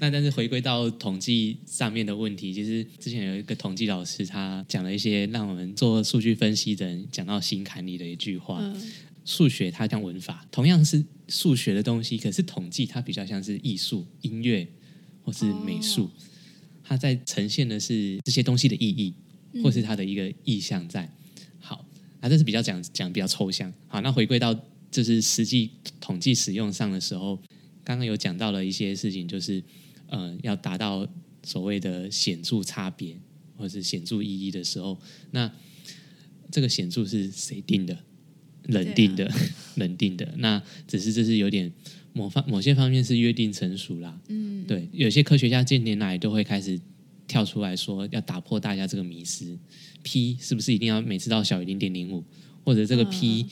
那但是回归到统计上面的问题，其实之前有一个统计老师，他讲了一些让我们做数据分析的人讲到心坎里的一句话：嗯数学它像文法，同样是数学的东西，可是统计它比较像是艺术、音乐或是美术，哦它在呈现的是这些东西的意义，嗯或是它的一个意象在。好，啊，这是比较讲讲比较抽象。好，那回归到就是实际统计使用上的时候，刚刚有讲到了一些事情，就是呃，要达到所谓的显著差别或是显著意义的时候，那这个显著是谁定的？人定的，人定的。那只是这是有点某方某些方面是约定成熟啦。嗯，对，有些科学家近年来都会开始跳出来说，要打破大家这个迷思，p 是不是一定要每次到小于零点零五，或者这个 p 嗯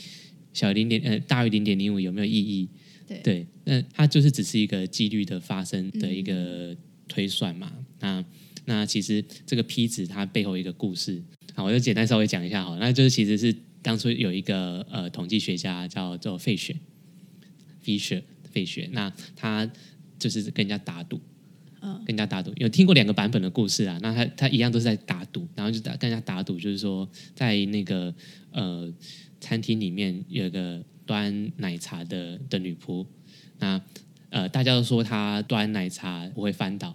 小于零点呃大于零点零五有没有意义？对。对，那它就是只是一个几率的发生的一嗯。个推算嘛。那那其实这个 p 值它背后一个故事，好，我就简单稍微讲一下好了，那就是其实是当初有一个呃统计学家叫做费雪，Fisher 费雪，那他就是跟人家打赌。嗯。跟人家打赌，有听过两个版本的故事啊。那他他一样都是在打赌，然后就打跟人家打赌，就是说在那个呃餐厅里面有一个端奶茶的的女仆，那呃大家都说她端奶茶不会翻倒，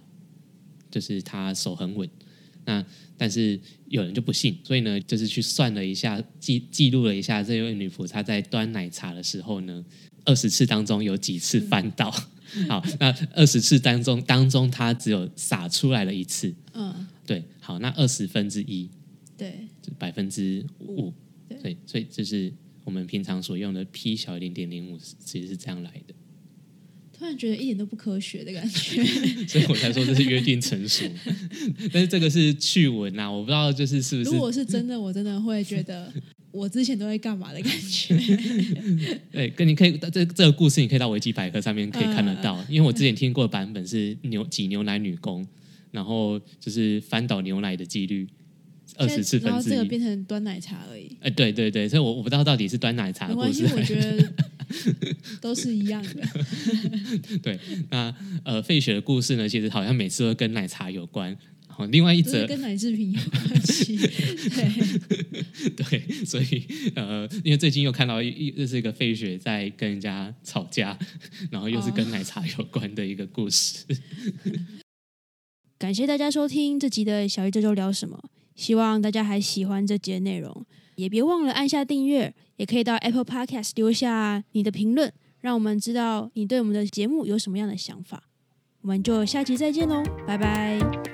就是她手很稳。那但是有人就不信，所以呢，就是去算了一下，记记录了一下这位女仆她在端奶茶的时候呢，二十次当中有几次翻倒。好，那二十次当中，当中她只有洒出来了一次。嗯，对，好，那二十分之一，对，百分之五，对对，所以这是我们平常所用的 p 小于零点零五，其实是这样来的。突然觉得一点都不科学的感觉。所以我才说这是约定成熟，但是这个是趣闻啊，我不知道就是是不是如果是真的，我真的会觉得我之前都会干嘛的感觉。对，跟你可以这这个故事，你可以到维基百科上面可以看得嗯到，因为我之前听过的版本是牛挤牛奶女工，然后就是翻倒牛奶的几率二十次然后分之一。这个变成端奶茶而已。哎，对对对，所以我我不知道到底是端奶茶的关系，事我觉得 都是一样的。对，那呃，费雪的故事呢，其实好像每次都跟奶茶有关。好，另外一则跟奶制品有关系。对，对，所以呃，因为最近又看到一一这是一个费雪在跟人家吵架，然后又是跟奶茶有关的一个故事。感谢大家收听这集的小鱼这周聊什么，希望大家还喜欢这节内容，也别忘了按下订阅，也可以到 Apple Podcast 留下你的评论，让我们知道你对我们的节目有什么样的想法。我们就下期再见喽，拜拜。